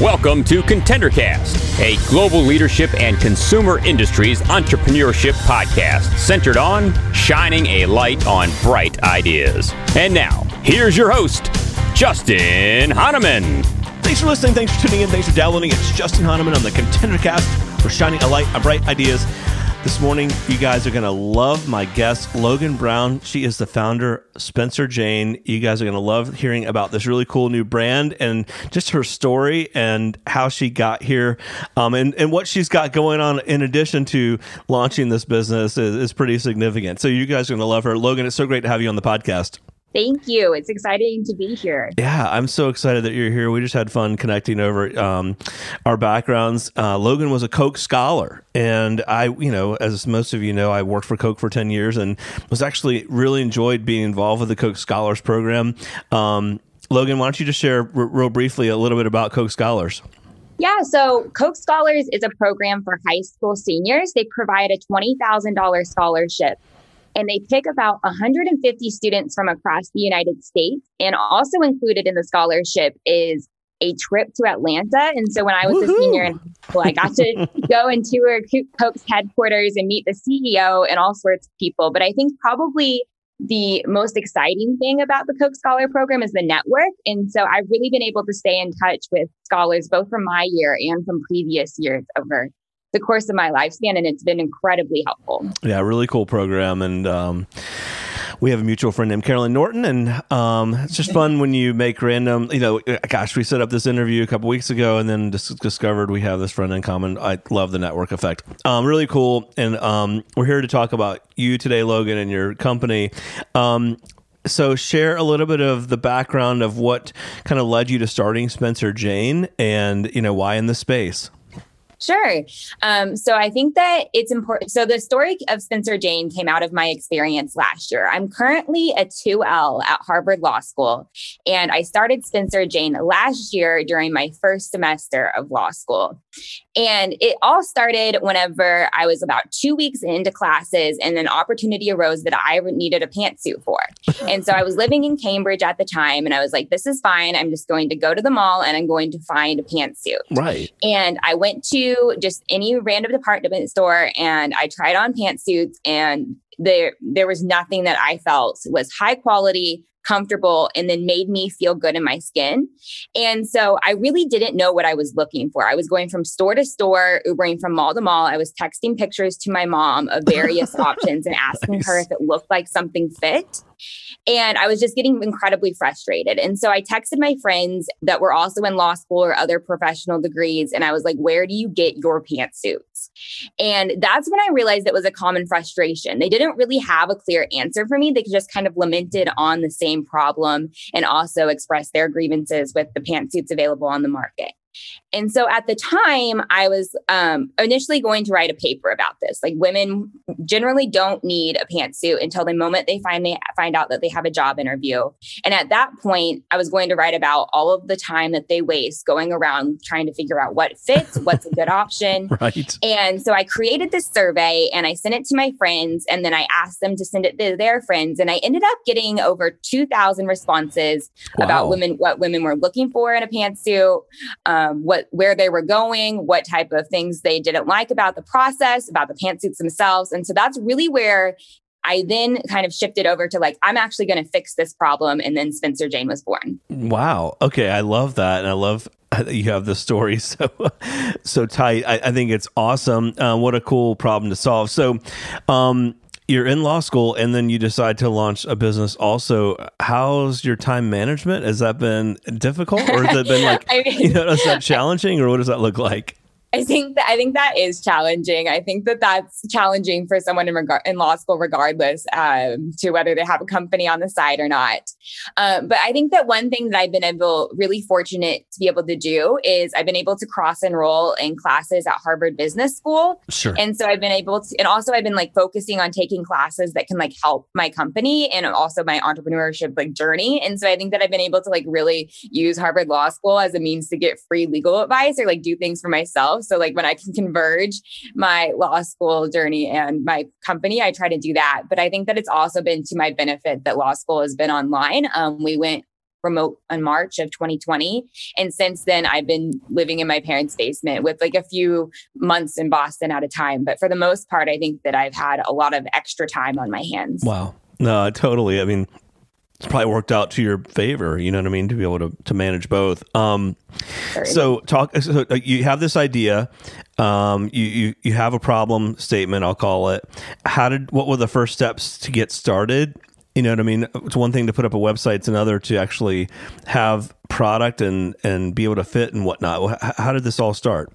Welcome to ContenderCast, a global leadership and consumer industries entrepreneurship podcast centered on shining a light on bright ideas. And now, here's your host, Justin Hahnemann. Thanks for listening. Thanks for tuning in. Thanks for downloading. It's Justin Hahnemann on the ContenderCast for shining a light on bright ideas. This morning, you guys are going to love my guest, Logan Brown. She is the founder, Spencer Jane. You guys are going to love hearing about this really cool new brand and just her story and how she got here um, and, and what she's got going on in addition to launching this business is, is pretty significant. So, you guys are going to love her. Logan, it's so great to have you on the podcast. Thank you. It's exciting to be here. Yeah, I'm so excited that you're here. We just had fun connecting over um, our backgrounds. Uh, Logan was a Coke scholar, and I, you know, as most of you know, I worked for Coke for 10 years and was actually really enjoyed being involved with the Coke Scholars Program. Um, Logan, why don't you just share r- real briefly a little bit about Coke Scholars? Yeah, so Coke Scholars is a program for high school seniors. They provide a $20,000 scholarship and they pick about 150 students from across the United States. And also included in the scholarship is a trip to Atlanta. And so when I was Woo-hoo! a senior in high school, I got to go and tour Coke's headquarters and meet the CEO and all sorts of people. But I think probably the most exciting thing about the Koch Scholar program is the network. And so I've really been able to stay in touch with scholars, both from my year and from previous years over the course of my lifespan, and it's been incredibly helpful. Yeah, really cool program, and um, we have a mutual friend named Carolyn Norton, and um, it's just fun when you make random. You know, gosh, we set up this interview a couple weeks ago, and then dis- discovered we have this friend in common. I love the network effect. Um, really cool, and um, we're here to talk about you today, Logan, and your company. Um, so share a little bit of the background of what kind of led you to starting Spencer Jane, and you know why in the space. Sure. Um, so I think that it's important. So the story of Spencer Jane came out of my experience last year. I'm currently a 2L at Harvard Law School, and I started Spencer Jane last year during my first semester of law school. And it all started whenever I was about two weeks into classes and an opportunity arose that I needed a pantsuit for. and so I was living in Cambridge at the time and I was like, this is fine. I'm just going to go to the mall and I'm going to find a pantsuit. Right. And I went to just any random department store and I tried on pantsuits and there there was nothing that I felt was high quality comfortable and then made me feel good in my skin. And so I really didn't know what I was looking for. I was going from store to store, Ubering from mall to mall. I was texting pictures to my mom of various options and asking nice. her if it looked like something fit. And I was just getting incredibly frustrated. And so I texted my friends that were also in law school or other professional degrees. And I was like, where do you get your And that's when I realized it was a common frustration. They didn't really have a clear answer for me. They just kind of lamented on the same problem and also expressed their grievances with the pantsuits available on the market. And so at the time, I was um, initially going to write a paper about this. Like women generally don't need a pantsuit until the moment they find they find out that they have a job interview. And at that point, I was going to write about all of the time that they waste going around trying to figure out what fits, what's a good option. right. And so I created this survey and I sent it to my friends, and then I asked them to send it to their friends, and I ended up getting over two thousand responses wow. about women, what women were looking for in a pantsuit, um, what where they were going, what type of things they didn't like about the process, about the pantsuits themselves. And so that's really where I then kind of shifted over to like, I'm actually going to fix this problem. And then Spencer Jane was born. Wow. Okay. I love that. And I love that you have the story so so tight. I, I think it's awesome. Uh, what a cool problem to solve. So, um, you're in law school and then you decide to launch a business also how's your time management? Has that been difficult or has it been like I mean, you know is that challenging or what does that look like I think that I think that is challenging. I think that that's challenging for someone in regard in law school, regardless um, to whether they have a company on the side or not. Um, but I think that one thing that I've been able, really fortunate to be able to do, is I've been able to cross enroll in classes at Harvard Business School. Sure. And so I've been able to, and also I've been like focusing on taking classes that can like help my company and also my entrepreneurship like journey. And so I think that I've been able to like really use Harvard Law School as a means to get free legal advice or like do things for myself. So like when I can converge my law school journey and my company, I try to do that. But I think that it's also been to my benefit that law school has been online. Um, we went remote in March of 2020. And since then, I've been living in my parents' basement with like a few months in Boston at a time. But for the most part, I think that I've had a lot of extra time on my hands. Wow. No, totally. I mean, it's probably worked out to your favor. You know what I mean? To be able to, to manage both. Um, so talk. So uh, you have this idea. Um, you, you you have a problem statement. I'll call it. How did? What were the first steps to get started? You know what I mean? It's one thing to put up a website; it's another to actually have product and and be able to fit and whatnot. How did this all start?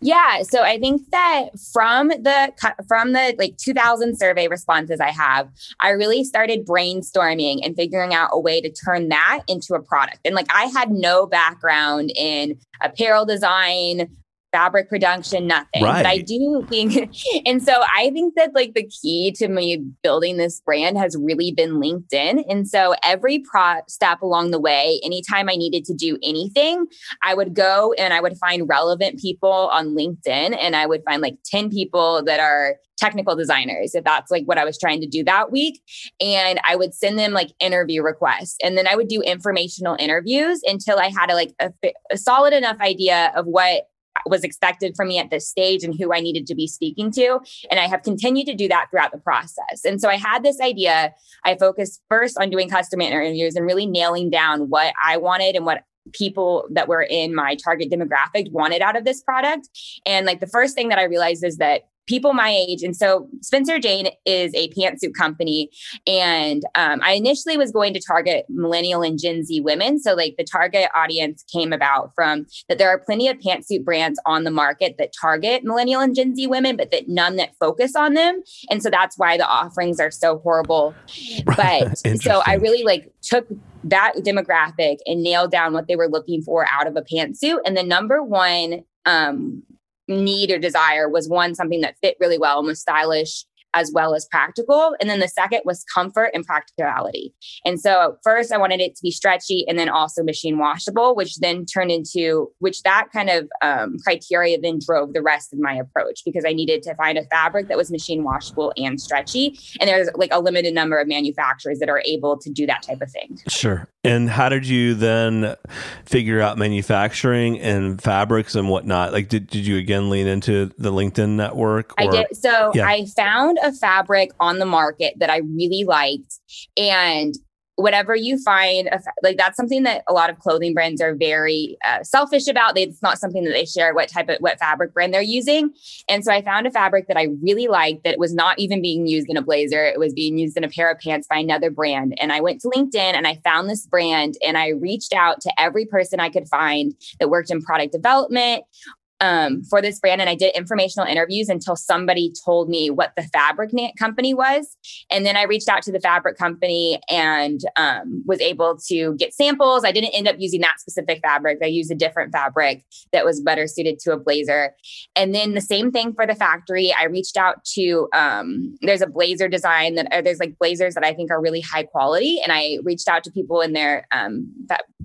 Yeah, so I think that from the from the like 2000 survey responses I have, I really started brainstorming and figuring out a way to turn that into a product. And like I had no background in apparel design, fabric production, nothing. Right. But I do think, and so I think that like the key to me building this brand has really been LinkedIn. And so every pro step along the way, anytime I needed to do anything, I would go and I would find relevant people on LinkedIn and I would find like 10 people that are technical designers if that's like what I was trying to do that week and I would send them like interview requests and then I would do informational interviews until I had a like a, a solid enough idea of what was expected from me at this stage and who I needed to be speaking to. And I have continued to do that throughout the process. And so I had this idea. I focused first on doing customer interviews and really nailing down what I wanted and what people that were in my target demographic wanted out of this product. And like the first thing that I realized is that people my age. And so Spencer Jane is a pantsuit company. And um, I initially was going to target millennial and Gen Z women. So, like, the target audience came about from that there are plenty of pantsuit brands on the market that target millennial and Gen Z women, but that none that focus on them. And so that's why the offerings are so horrible. But so I really like took that demographic and nailed down what they were looking for out of a pantsuit. And the number one um, need or desire was one something that fit really well and was stylish as well as practical. And then the second was comfort and practicality. And so first I wanted it to be stretchy and then also machine washable, which then turned into, which that kind of um, criteria then drove the rest of my approach because I needed to find a fabric that was machine washable and stretchy. And there's like a limited number of manufacturers that are able to do that type of thing. Sure. And how did you then figure out manufacturing and fabrics and whatnot? Like, did, did you again lean into the LinkedIn network? Or? I did. So yeah. I found a fabric on the market that I really liked. And whatever you find like that's something that a lot of clothing brands are very uh, selfish about. It's not something that they share what type of what fabric brand they're using. And so i found a fabric that i really liked that was not even being used in a blazer. It was being used in a pair of pants by another brand. And i went to linkedin and i found this brand and i reached out to every person i could find that worked in product development um, for this brand and I did informational interviews until somebody told me what the fabric company was. And then I reached out to the fabric company and um, was able to get samples. I didn't end up using that specific fabric. I used a different fabric that was better suited to a blazer. And then the same thing for the factory. I reached out to, um, there's a blazer design that uh, there's like blazers that I think are really high quality. And I reached out to people in their um,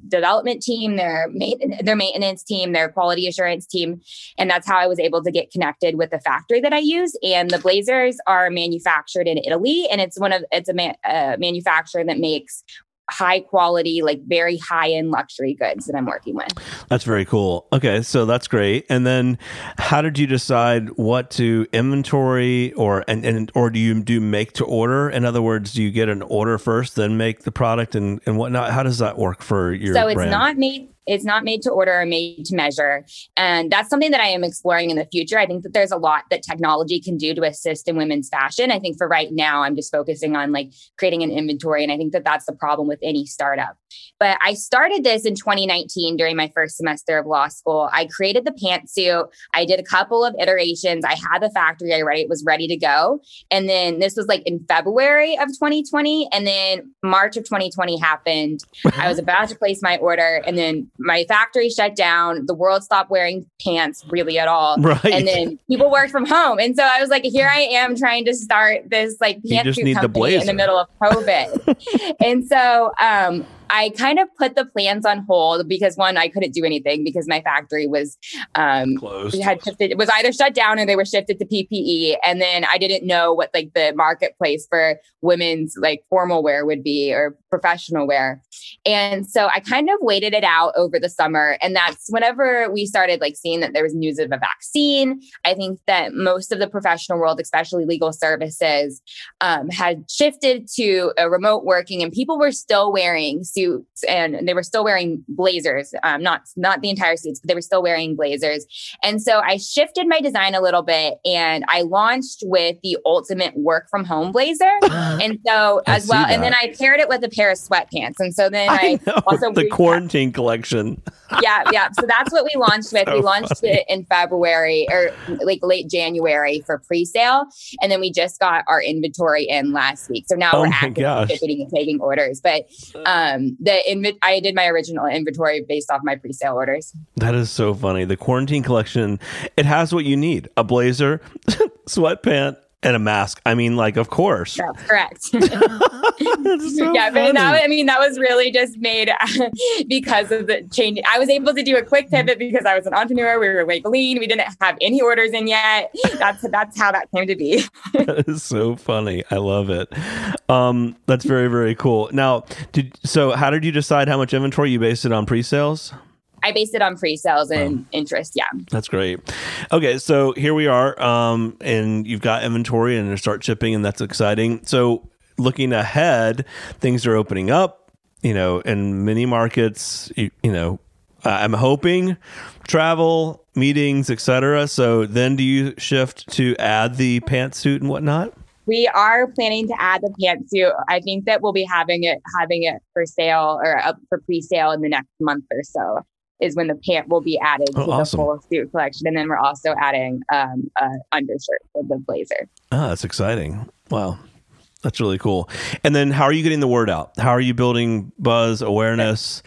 development team, their, ma- their maintenance team, their quality assurance team and that's how I was able to get connected with the factory that I use. And the blazers are manufactured in Italy, and it's one of it's a, man, manufacturer that makes high quality, like very high end luxury goods that I'm working with. That's very cool. Okay, so that's great. And then how did you decide what to inventory or and, and or do you do make to order? In other words, do you get an order first, then make the product and, and whatnot? How does that work for your So it's brand? not made it's not made to order or made to measure. And that's something that I am exploring in the future. I think that there's a lot that technology can do to assist in women's fashion. I think for right now, I'm just focusing on like creating an inventory. And I think that that's the problem with any startup. But I started this in 2019 during my first semester of law school. I created the pantsuit. I did a couple of iterations. I had the factory already, it was ready to go. And then this was like in February of 2020. And then March of 2020 happened. I was about to place my order. And then my factory shut down. The world stopped wearing pants really at all. Right. And then people worked from home. And so I was like, here I am trying to start this like pantsuit company in the middle of COVID. and so um, I kind of put the plans on hold because one, I couldn't do anything because my factory was um, closed. Had shifted, it was either shut down or they were shifted to PPE. And then I didn't know what like the marketplace for women's like formal wear would be or professional wear. And so I kind of waited it out over the summer. And that's whenever we started like seeing that there was news of a vaccine. I think that most of the professional world, especially legal services, um, had shifted to a remote working, and people were still wearing suits and they were still wearing blazers. Um, not not the entire suits, but they were still wearing blazers. And so I shifted my design a little bit, and I launched with the ultimate work from home blazer. and so as well, see and then. I paired it with a pair of sweatpants. And so then I, I know, also the quarantine collection. yeah, yeah. So that's what we launched with. So we launched funny. it in February or like late January for pre-sale, and then we just got our inventory in last week. So now Oh we're actively gosh. and taking orders. But um, Um, the invi- I did my original inventory based off my pre-sale orders. That is so funny. The quarantine collection, it has what you need: a blazer, sweatpant, and a mask. I mean, like, of course. That's correct. So yeah, but that. I mean, that was really just made because of the change. I was able to do a quick pivot because I was an entrepreneur. We were like lean. We didn't have any orders in yet. That's that's how that came to be. that is so funny. I love it. Um, that's very very cool. Now, did so? How did you decide how much inventory you based it on pre-sales? I based it on pre-sales and interest. Yeah. That's great. Okay, so here we are, um, and you've got inventory and you start shipping, and that's exciting. So looking ahead, things are opening up. You know, in many markets, you, you know, I'm hoping travel, meetings, etc. So then, do you shift to add the pantsuit and whatnot? We are planning to add the pantsuit. I think that we'll be having it having it for sale or up for pre-sale in the next month or so. Is when the pant will be added Oh, to awesome. the full suit collection, and then we're also adding um, a undershirt for the blazer. Ah, that's exciting. Wow. That's really cool. And then how are you getting the word out? How are you building buzz, awareness,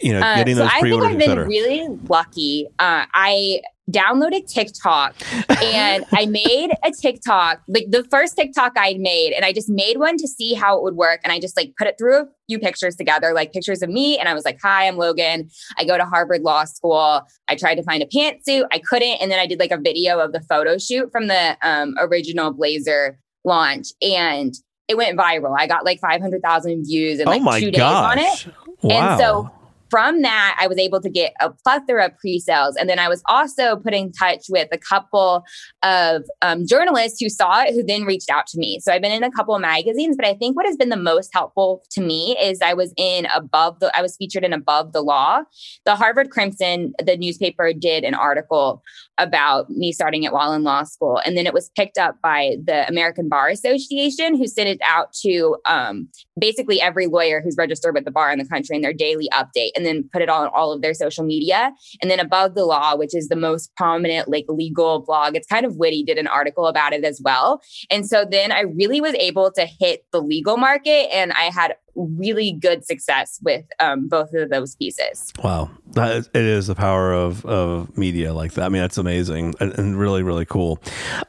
you know, Uh, getting so those pre-orders, I think I've been really lucky. Uh, I downloaded TikTok and I made a TikTok, like the first TikTok I'd made, and I just made one to see how it would work. And I just like put it through a few pictures together, like pictures of me. And I was like, hi, I'm Logan. I go to Harvard Law School. I tried to find a pantsuit. I couldn't. And then I did like a video of the photo shoot from the um, original Blazer launch. And it went viral. I got like 500,000 views in like oh my two days on it. Wow. And so from that, I was able to get a plethora of pre-sales. And then I was also put in touch with a couple of um, journalists who saw it, who then reached out to me. So I've been in a couple of magazines, but I think what has been the most helpful to me is I was in above the, I was featured in Above the Law. The Harvard Crimson, the newspaper, did an article about me starting at Wallen Law School. And then it was picked up by the American Bar Association, who sent it out to um, basically every lawyer who's registered with the bar in the country in their daily update and then put it on all of their social media. And then Above the Law, which is the most prominent like legal blog, it's kind of witty, did an article about it as well. And so then I really was able to hit the legal market and I had really good success with um, both of those pieces. Wow, that is, it is the power of, of media like that. I mean, that's amazing and, and really really cool,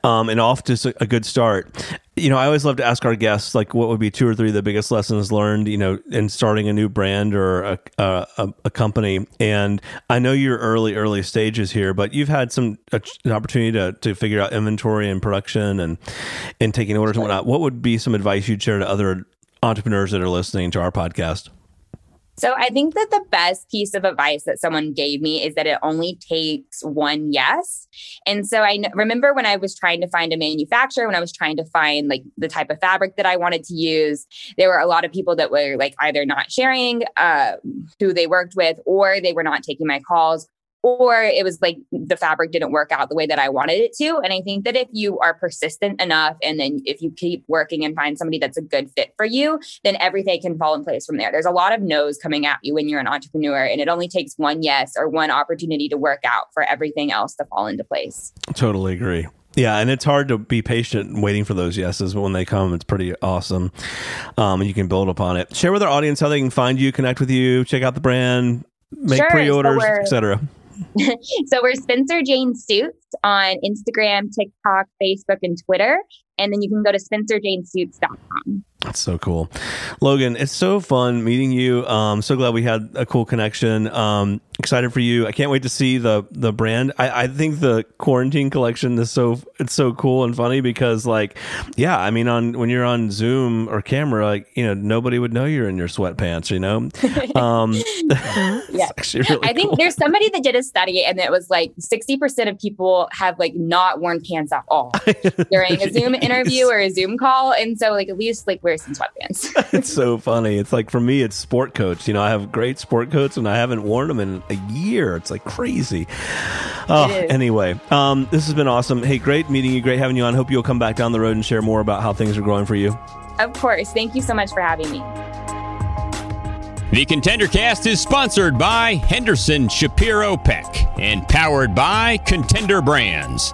um, and off to a good start. You know, I always love to ask our guests like, what would be two or three of the biggest lessons learned? You know, in starting a new brand or a a, a, company. And I know you're early early stages here, but you've had some uh, a, an opportunity to to figure out inventory and production and and taking orders and whatnot. What would be some advice you'd share to other entrepreneurs that are listening to our podcast? So I think that the best piece of advice that someone gave me is that it only takes one yes. And so I remember when I was trying to find a manufacturer, when I was trying to find like the type of fabric that I wanted to use, there were a lot of people that were like either not sharing uh, who they worked with, or they were not taking my calls, or it was like the fabric didn't work out the way that I wanted it to. And I think that if you are persistent enough and then if you keep working and find somebody that's a good fit for you, then everything can fall in place from there. There's a lot of no's coming at you when you're an entrepreneur, and it only takes one yes or one opportunity to work out for everything else to fall into place. Totally agree. Yeah, and it's hard to be patient waiting for those yeses, but when they come, it's pretty awesome. Um, and you can build upon it. Share with our audience how they can find you, connect with you, check out the brand, make Sure, pre-orders, we're- etc. so we're Spencer Jane Suits on Instagram, TikTok, Facebook, and Twitter. And then you can go to spencerjanesuits.com. That's so cool. Logan, it's so fun meeting you. Um, so glad we had a cool connection. Um, excited for you. I can't wait to see the the brand. I, I think the quarantine collection is so it's so cool and funny because like, yeah, I mean on when you're on Zoom or camera, like, you know, nobody would know you're in your sweatpants, you know? Um yeah. Really I think cool. there's somebody that did a study and it was like 60% of people have like not worn pants at all during a Zoom interview or a Zoom call. And so like at least like we're wear some sweatpants. it's so funny. It's like for me, it's sport coats. You know, I have great sport coats and I haven't worn them in a year. It's like crazy. Oh, anyway, um, this has been awesome. Hey, great meeting you. Great having you on. Hope you'll come back down the road and share more about how things are growing for you. Of course. Thank you so much for having me. The Contender Cast is sponsored by Henderson Shapiro Peck and powered by Contender Brands.